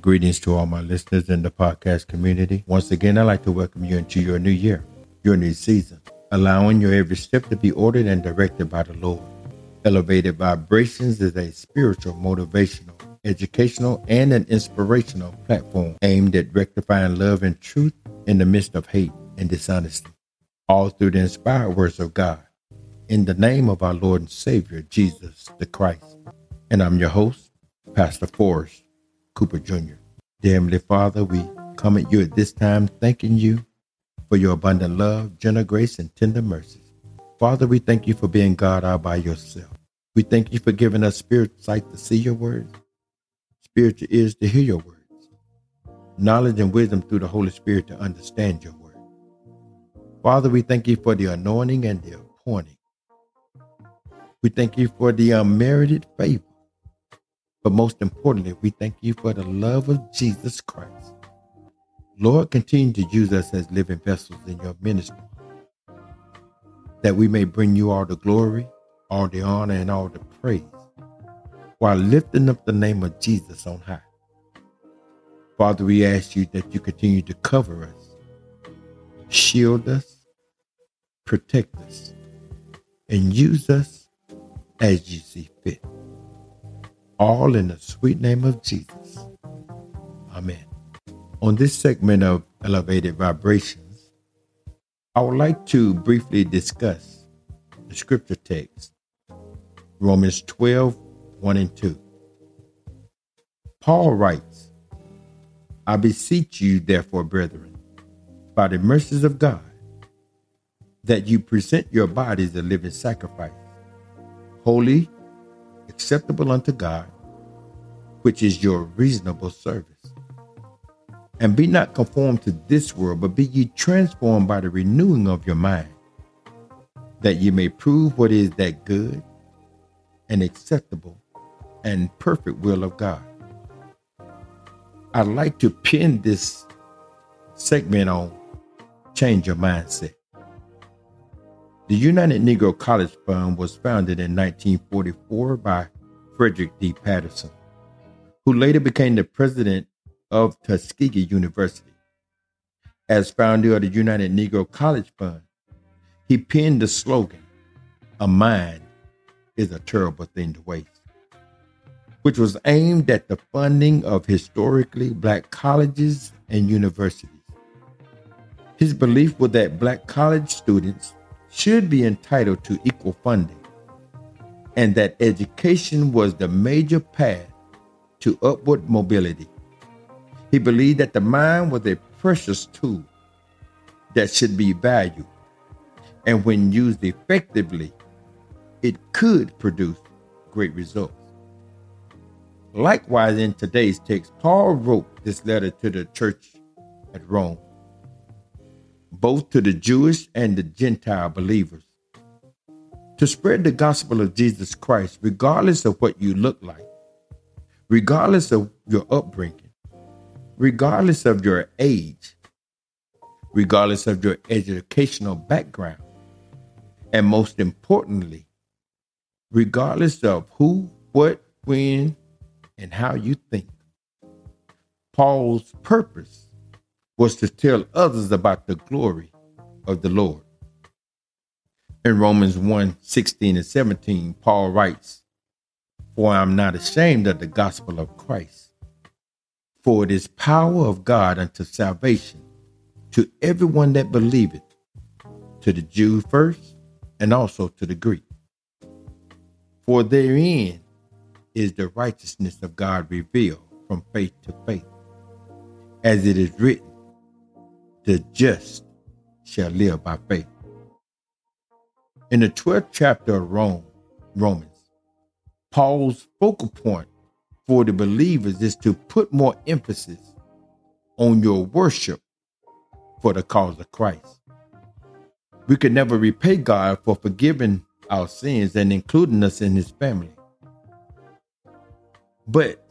Greetings to all my listeners in the podcast community. Once again, I'd like to welcome you into your new year, your new season, allowing your every step to be ordered and directed by the Lord. Elevated Vibrations is a spiritual, motivational, educational, and an inspirational platform aimed at rectifying love and truth in the midst of hate and dishonesty, all through the inspired words of God. In the name of our Lord and Savior, Jesus the Christ. And I'm your host, Pastor Forrest Cooper Jr. Dear Heavenly Father, we come at you at this time thanking you for your abundant love, gentle grace, and tender mercies. Father, we thank you for being God all by yourself. We thank you for giving us spirit sight to see your words, spiritual ears to hear your words, knowledge and wisdom through the Holy Spirit to understand your word. Father, we thank you for the anointing and the appointing. We thank you for the unmerited favor but most importantly, we thank you for the love of Jesus Christ. Lord, continue to use us as living vessels in your ministry, that we may bring you all the glory, all the honor, and all the praise, while lifting up the name of Jesus on high. Father, we ask you that you continue to cover us, shield us, protect us, and use us as you see fit all in the sweet name of Jesus. Amen. On this segment of Elevated Vibrations, I would like to briefly discuss the scripture text, Romans 12 1 and 2. Paul writes, I beseech you, therefore, brethren, by the mercies of God, that you present your bodies a living sacrifice, holy, acceptable unto God, which is your reasonable service. And be not conformed to this world, but be ye transformed by the renewing of your mind, that ye may prove what is that good and acceptable and perfect will of God. I'd like to pin this segment on change your mindset. The United Negro College Fund was founded in 1944 by Frederick D. Patterson, who later became the president of Tuskegee University. As founder of the United Negro College Fund, he penned the slogan, A mind is a terrible thing to waste, which was aimed at the funding of historically black colleges and universities. His belief was that black college students should be entitled to equal funding, and that education was the major path to upward mobility. He believed that the mind was a precious tool that should be valued, and when used effectively, it could produce great results. Likewise, in today's text, Paul wrote this letter to the church at Rome both to the Jewish and the Gentile believers. To spread the gospel of Jesus Christ, regardless of what you look like, regardless of your upbringing, regardless of your age, regardless of your educational background, and most importantly, regardless of who, what, when, and how you think. Paul's purpose was to tell others about the glory of the Lord. In Romans 1 16 and 17, Paul writes, For I am not ashamed of the gospel of Christ, for it is power of God unto salvation to everyone that believeth, to the Jew first, and also to the Greek. For therein is the righteousness of God revealed from faith to faith, as it is written the just shall live by faith. In the 12th chapter of Rome, Romans, Paul's focal point for the believers is to put more emphasis on your worship for the cause of Christ. We could never repay God for forgiving our sins and including us in his family. But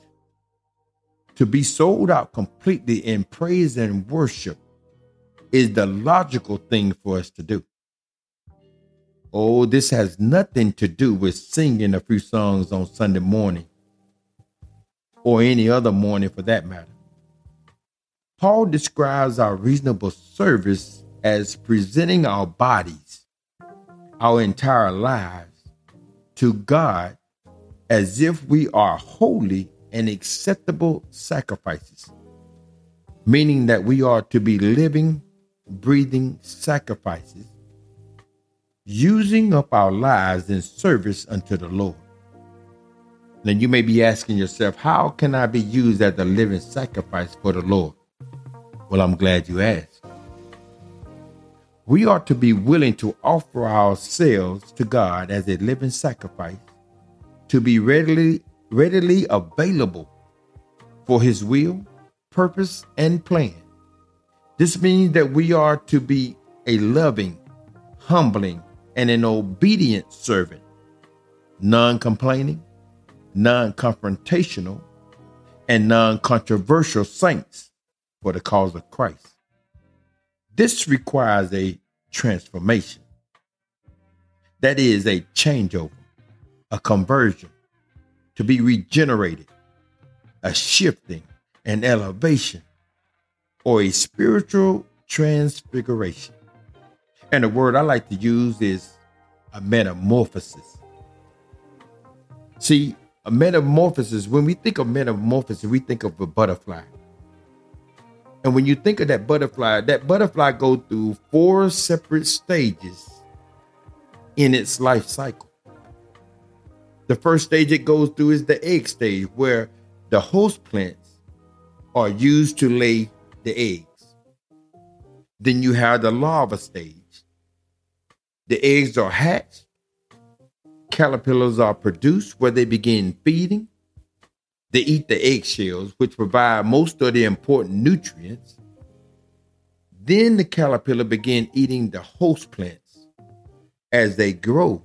to be sold out completely in praise and worship is the logical thing for us to do. Oh, this has nothing to do with singing a few songs on Sunday morning or any other morning for that matter. Paul describes our reasonable service as presenting our bodies, our entire lives, to God as if we are holy and acceptable sacrifices, meaning that we are to be living, breathing sacrifices, using up our lives in service unto the Lord. Then you may be asking yourself, how can I be used as a living sacrifice for the Lord? Well, I'm glad you asked. We are to be willing to offer ourselves to God as a living sacrifice, to be readily readily available for his will, purpose, and plan. This means that we are to be a loving, humbling, and an obedient servant, non complaining, non confrontational, and non controversial saints for the cause of Christ. This requires a transformation. That is a changeover, a conversion, to be regenerated, a shifting, an elevation, or a spiritual transfiguration. And the word I like to use is a metamorphosis. See, a metamorphosis, when we think of metamorphosis, we think of a butterfly. And when you think of that butterfly, that butterfly goes through four separate stages in its life cycle. The first stage it goes through is the egg stage, where the host plants are used to lay the eggs. Then you have the larva stage. The eggs are hatched. Caterpillars are produced where they begin feeding. They eat the eggshells, which provide most of the important nutrients. Then the caterpillar begin eating the host plants. As they grow,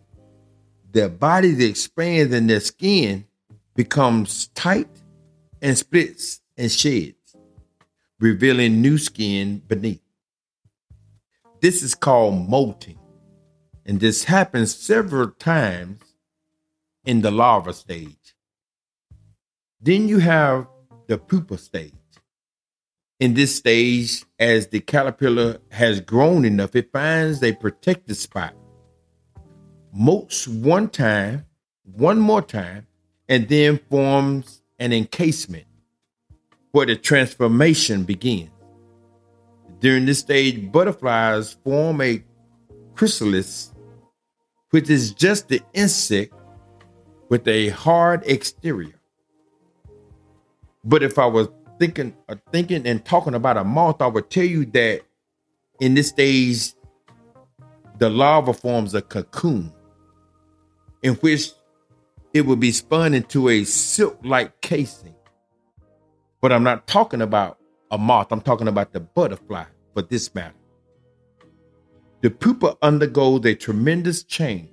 their bodies expand and their skin becomes tight and splits and sheds, revealing new skin beneath. This is called molting, and this happens several times in the larva stage. Then you have the pupa stage. In this stage, as the caterpillar has grown enough, it finds a protected spot molts one time, one more time, and then forms an encasement where the transformation begins. During this stage, butterflies form a chrysalis, which is just the insect with a hard exterior. But if I was thinking, uh, thinking and talking about a moth, I would tell you that in this stage, the larva forms a cocoon in which it will be spun into a silk like casing. But I'm not talking about a moth, I'm talking about the butterfly for this matter. The pupa undergoes a tremendous change.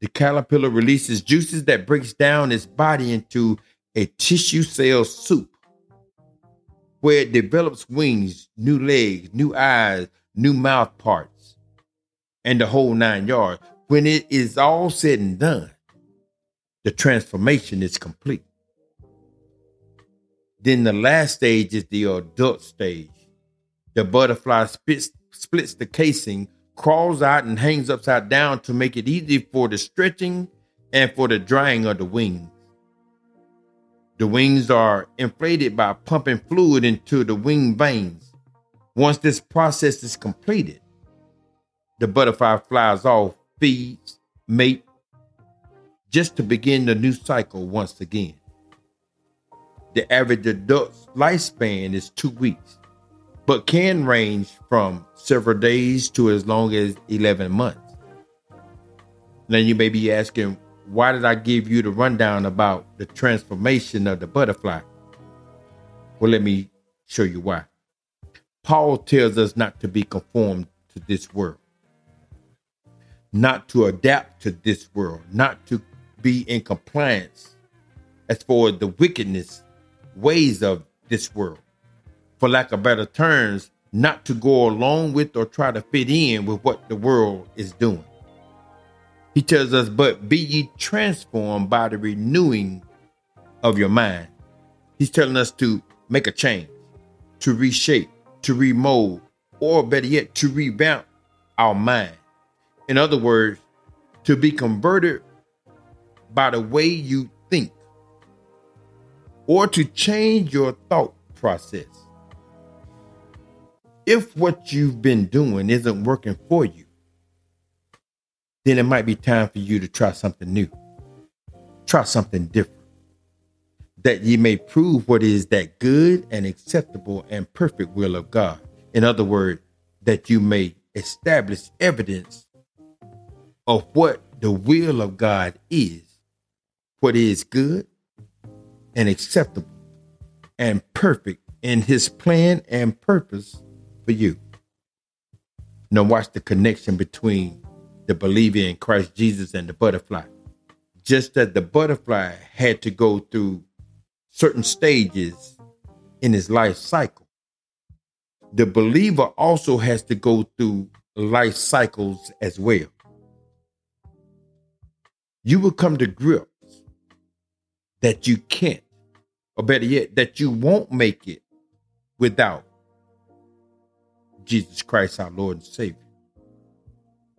The caterpillar releases juices that breaks down its body into a tissue cell soup, where it develops wings, new legs, new eyes, new mouth parts, and the whole nine yards when it is all said and done, the transformation is complete. Then the last stage is the adult stage. The butterfly splits, splits the casing, crawls out, and hangs upside down to make it easy for the stretching and for the drying of the wings. The wings are inflated by pumping fluid into the wing veins. Once this process is completed, the butterfly flies off feeds, mate, just to begin the new cycle once again. The average adult lifespan is two weeks, but can range from several days to as long as 11 months. Now, you may be asking, why did I give you the rundown about the transformation of the butterfly? Well, let me show you why. Paul tells us not to be conformed to this world not to adapt to this world, not to be in compliance as for the wickedness ways of this world. For lack of better terms, not to go along with or try to fit in with what the world is doing. He tells us, but be ye transformed by the renewing of your mind. He's telling us to make a change, to reshape, to remold, or better yet, to revamp our mind. In other words, to be converted by the way you think, or to change your thought process. If what you've been doing isn't working for you, then it might be time for you to try something new. Try something different. That ye may prove what is that good and acceptable and perfect will of God. In other words, that you may establish evidence of what the will of God is, what is good and acceptable and perfect in his plan and purpose for you. Now, watch the connection between the believer in Christ Jesus and the butterfly. Just as the butterfly had to go through certain stages in his life cycle, the believer also has to go through life cycles as well. You will come to grips that you can't, or better yet, that you won't make it without Jesus Christ, our Lord and Savior.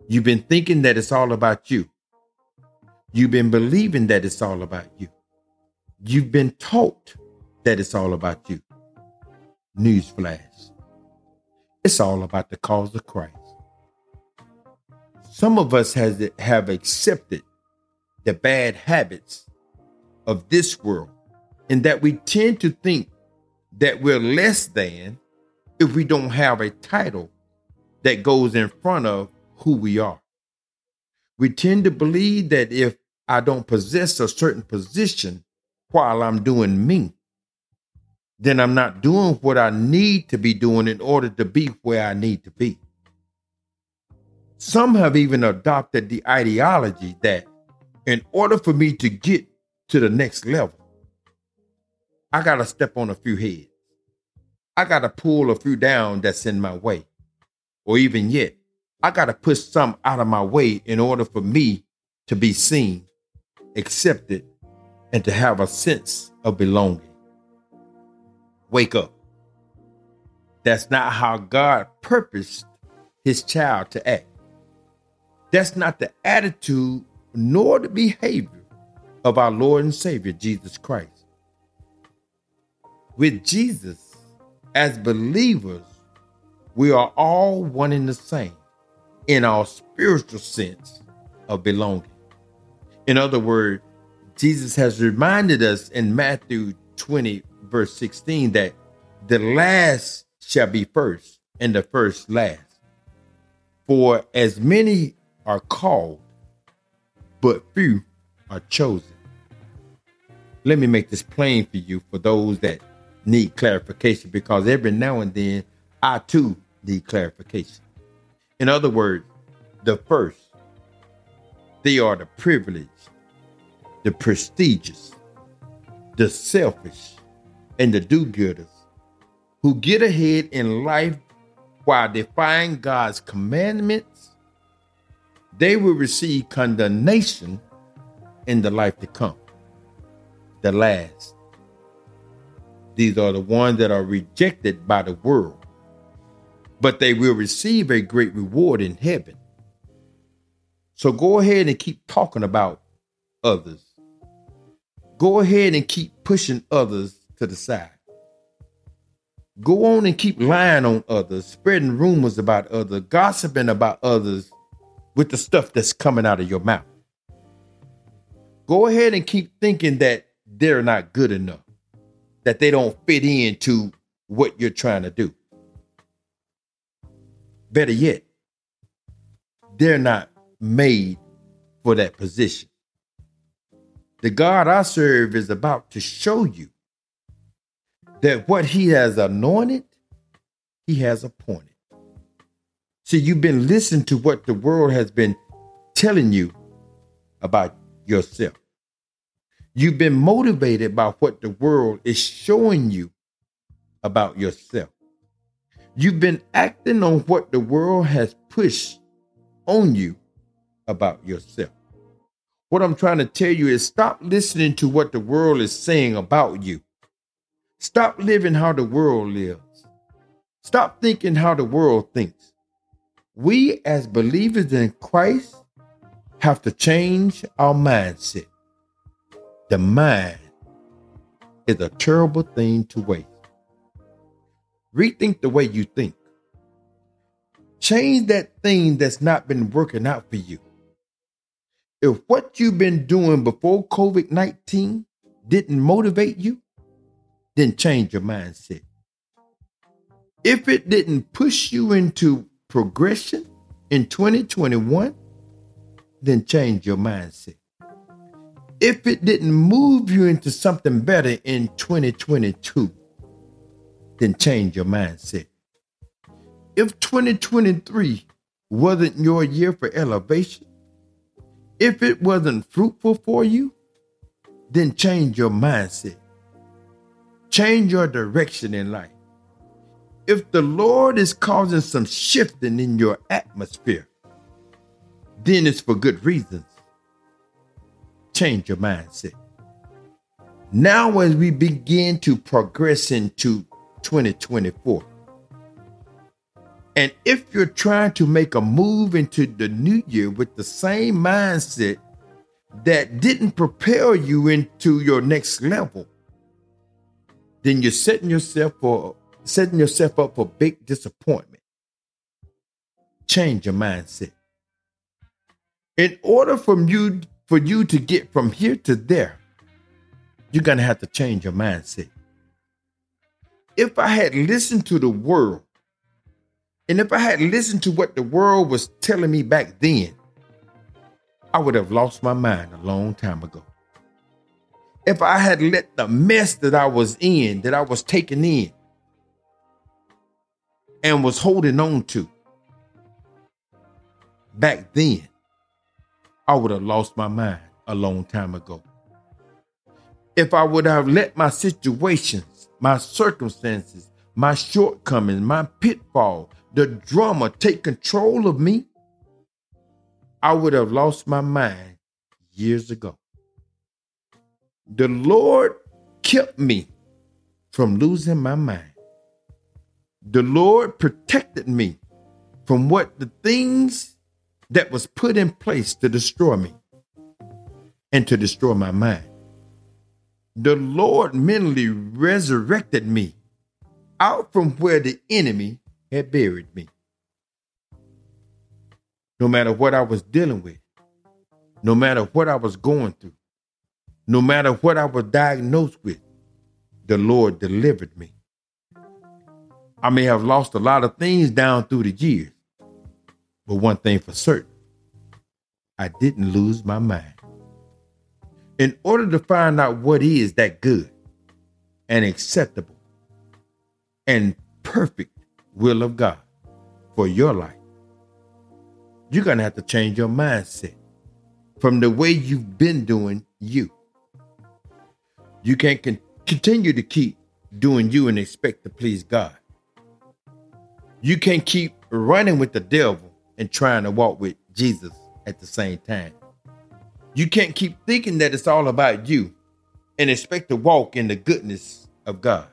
You've been thinking that it's all about you. You've been believing that it's all about you. You've been taught that it's all about you. Newsflash. It's all about the cause of Christ. Some of us has have accepted the bad habits of this world and that we tend to think that we're less than if we don't have a title that goes in front of who we are. We tend to believe that if I don't possess a certain position while I'm doing me, then I'm not doing what I need to be doing in order to be where I need to be. Some have even adopted the ideology that in order for me to get to the next level, I got to step on a few heads. I got to pull a few down that's in my way. Or even yet, I got to push some out of my way in order for me to be seen, accepted, and to have a sense of belonging. Wake up. That's not how God purposed his child to act. That's not the attitude nor the behavior of our Lord and Savior, Jesus Christ. With Jesus, as believers, we are all one and the same in our spiritual sense of belonging. In other words, Jesus has reminded us in Matthew 20, verse 16, that the last shall be first and the first last. For as many are called, but few are chosen. Let me make this plain for you for those that need clarification because every now and then I too need clarification. In other words, the first, they are the privileged, the prestigious, the selfish, and the do gooders who get ahead in life while defying God's commandments they will receive condemnation in the life to come. The last. These are the ones that are rejected by the world, but they will receive a great reward in heaven. So go ahead and keep talking about others. Go ahead and keep pushing others to the side. Go on and keep lying on others, spreading rumors about others, gossiping about others with the stuff that's coming out of your mouth. Go ahead and keep thinking that they're not good enough, that they don't fit into what you're trying to do. Better yet, they're not made for that position. The God I serve is about to show you that what he has anointed, he has appointed. See, you've been listening to what the world has been telling you about yourself. You've been motivated by what the world is showing you about yourself. You've been acting on what the world has pushed on you about yourself. What I'm trying to tell you is stop listening to what the world is saying about you. Stop living how the world lives. Stop thinking how the world thinks. We, as believers in Christ, have to change our mindset. The mind is a terrible thing to waste. Rethink the way you think. Change that thing that's not been working out for you. If what you've been doing before COVID 19 didn't motivate you, then change your mindset. If it didn't push you into progression in 2021, then change your mindset. If it didn't move you into something better in 2022, then change your mindset. If 2023 wasn't your year for elevation, if it wasn't fruitful for you, then change your mindset. Change your direction in life. If the Lord is causing some shifting in your atmosphere, then it's for good reasons. Change your mindset. Now, as we begin to progress into 2024, and if you're trying to make a move into the new year with the same mindset that didn't propel you into your next level, then you're setting yourself for setting yourself up for big disappointment. Change your mindset. In order for you for you to get from here to there, you're gonna have to change your mindset. If I had listened to the world, and if I had listened to what the world was telling me back then, I would have lost my mind a long time ago if I had let the mess that I was in, that I was taking in, and was holding on to back then, I would have lost my mind a long time ago. If I would have let my situations, my circumstances, my shortcomings, my pitfall, the drama take control of me, I would have lost my mind years ago. The Lord kept me from losing my mind. The Lord protected me from what the things that was put in place to destroy me and to destroy my mind. The Lord mentally resurrected me out from where the enemy had buried me. No matter what I was dealing with, no matter what I was going through, no matter what I was diagnosed with, the Lord delivered me. I may have lost a lot of things down through the years, but one thing for certain, I didn't lose my mind. In order to find out what is that good and acceptable and perfect will of God for your life, you're going to have to change your mindset from the way you've been doing you. You can't con- continue to keep doing you and expect to please God. You can't keep running with the devil and trying to walk with Jesus at the same time. You can't keep thinking that it's all about you and expect to walk in the goodness of God.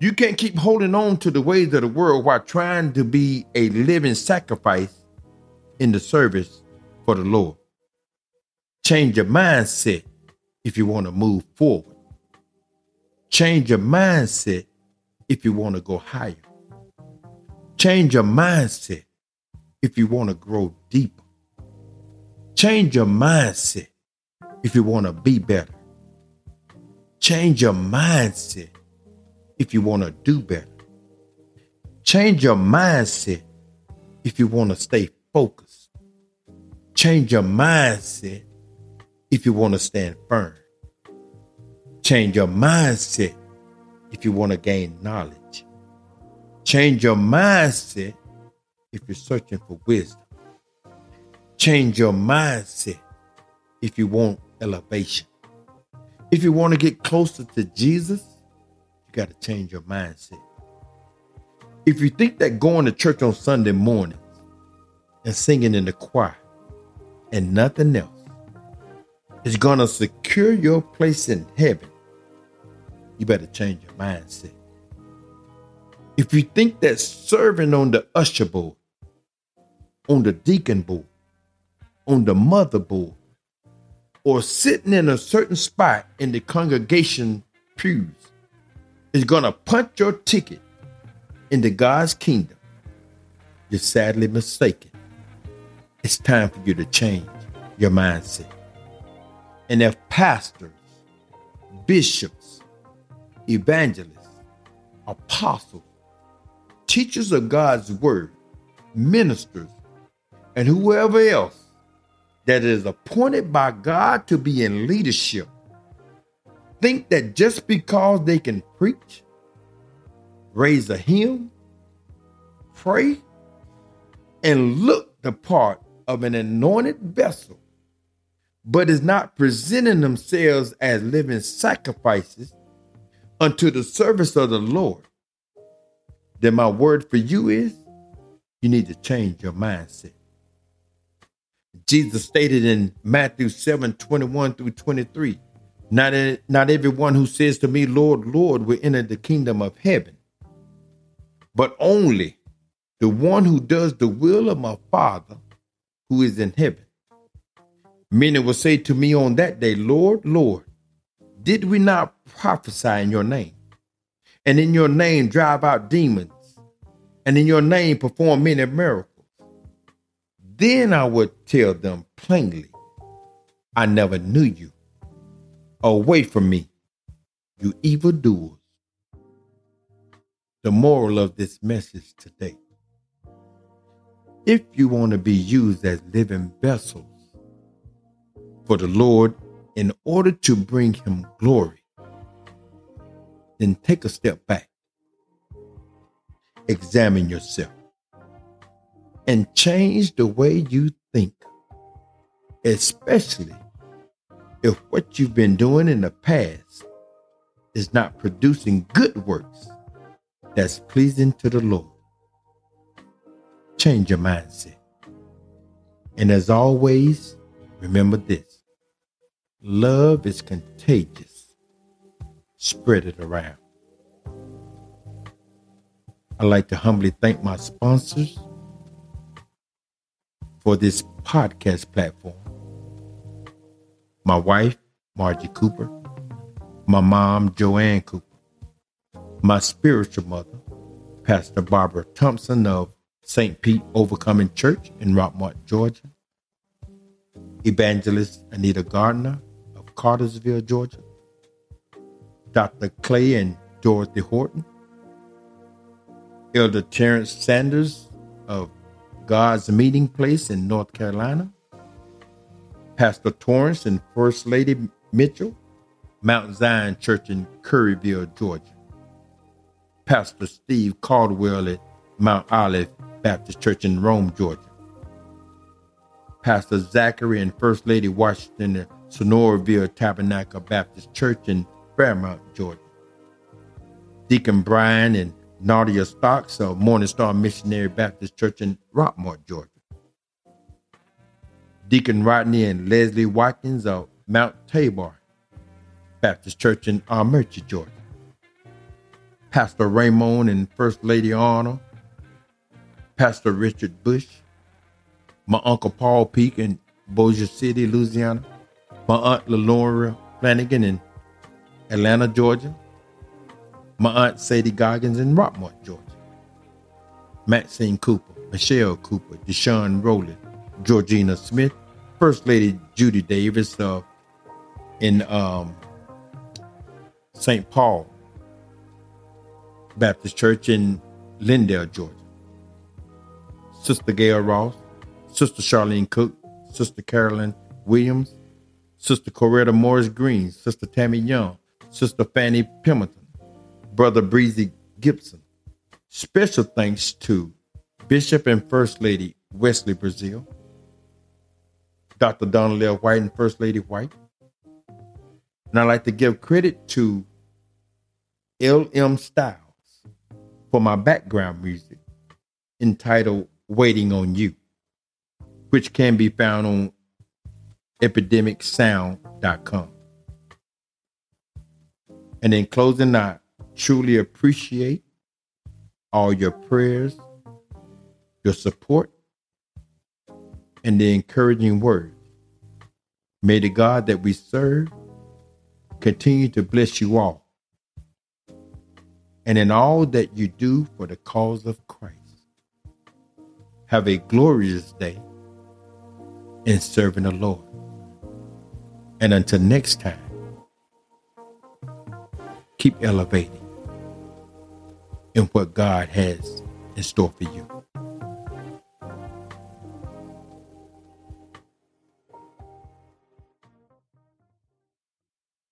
You can't keep holding on to the ways of the world while trying to be a living sacrifice in the service for the Lord. Change your mindset if you want to move forward. Change your mindset if you want to go higher. Change your mindset if you want to grow deeper. Change your mindset if you want to be better. Change your mindset if you want to do better. Change your mindset if you want to stay focused. Change your mindset if you want to stand firm. Change your mindset if you want to gain knowledge. Change your mindset if you're searching for wisdom. Change your mindset if you want elevation. If you want to get closer to Jesus, you got to change your mindset. If you think that going to church on Sunday mornings and singing in the choir and nothing else is going to secure your place in heaven, you better change your mindset. If you think that serving on the usher board, on the deacon board, on the mother board, or sitting in a certain spot in the congregation pews is going to punch your ticket into God's kingdom, you're sadly mistaken. It's time for you to change your mindset. And if pastors, bishops, evangelists, apostles, teachers of God's word, ministers, and whoever else that is appointed by God to be in leadership think that just because they can preach, raise a hymn, pray, and look the part of an anointed vessel, but is not presenting themselves as living sacrifices unto the service of the Lord, then my word for you is you need to change your mindset. Jesus stated in Matthew 7 21 through 23 not, not everyone who says to me, Lord, Lord, will enter the kingdom of heaven, but only the one who does the will of my Father who is in heaven. Many will say to me on that day, Lord, Lord, did we not prophesy in your name? And in your name drive out demons? And in your name perform many miracles? Then I would tell them plainly, I never knew you. Away from me, you evildoers. The moral of this message today if you want to be used as living vessels for the Lord in order to bring Him glory, then take a step back, examine yourself and change the way you think, especially if what you've been doing in the past is not producing good works that's pleasing to the Lord. Change your mindset. And as always, remember this love is contagious. Spread it around. I'd like to humbly thank my sponsors for this podcast platform. My wife, Margie Cooper, my mom, Joanne Cooper, my spiritual mother, Pastor Barbara Thompson of St. Pete Overcoming Church in Rockmart, Georgia, Evangelist Anita Gardner of Cartersville, Georgia, Dr. Clay and Dorothy Horton, Elder Terrence Sanders of God's Meeting Place in North Carolina, Pastor Torrance and First Lady Mitchell, Mount Zion Church in Curryville, Georgia, Pastor Steve Caldwell at Mount Olive Baptist Church in Rome, Georgia, Pastor Zachary and First Lady Washington at Sonoraville Tabernacle Baptist Church in Fairmount, Georgia, Deacon Brian and Nadia Stocks of Morning Star Missionary Baptist Church in Rockmart, Georgia. Deacon Rodney and Leslie Watkins of Mount Tabor Baptist Church in Armuchee, Georgia. Pastor Raymond and First Lady Arnold. Pastor Richard Bush. My Uncle Paul Peak in Bossier City, Louisiana. My Aunt Lenora Flanagan in Atlanta, Georgia my aunt Sadie Goggins in Rockmart, Georgia. Maxine Cooper, Michelle Cooper, Deshaun Rowland, Georgina Smith, First Lady Judy Davis in um, St. Paul Baptist Church in Lindale, Georgia. Sister Gail Ross, Sister Charlene Cook, Sister Carolyn Williams, Sister Coretta Morris Green, Sister Tammy Young, Sister Fanny Pemberton, Brother Breezy Gibson. Special thanks to Bishop and First Lady Wesley Brazil, Dr. Donald L. White and First Lady White. And I'd like to give credit to L.M. Styles for my background music entitled Waiting on You, which can be found on epidemicsound.com. And in closing, I truly appreciate all your prayers, your support, and the encouraging words. May the God that we serve continue to bless you all. And in all that you do for the cause of Christ, have a glorious day in serving the Lord. And until next time, keep elevating in what God has in store for you.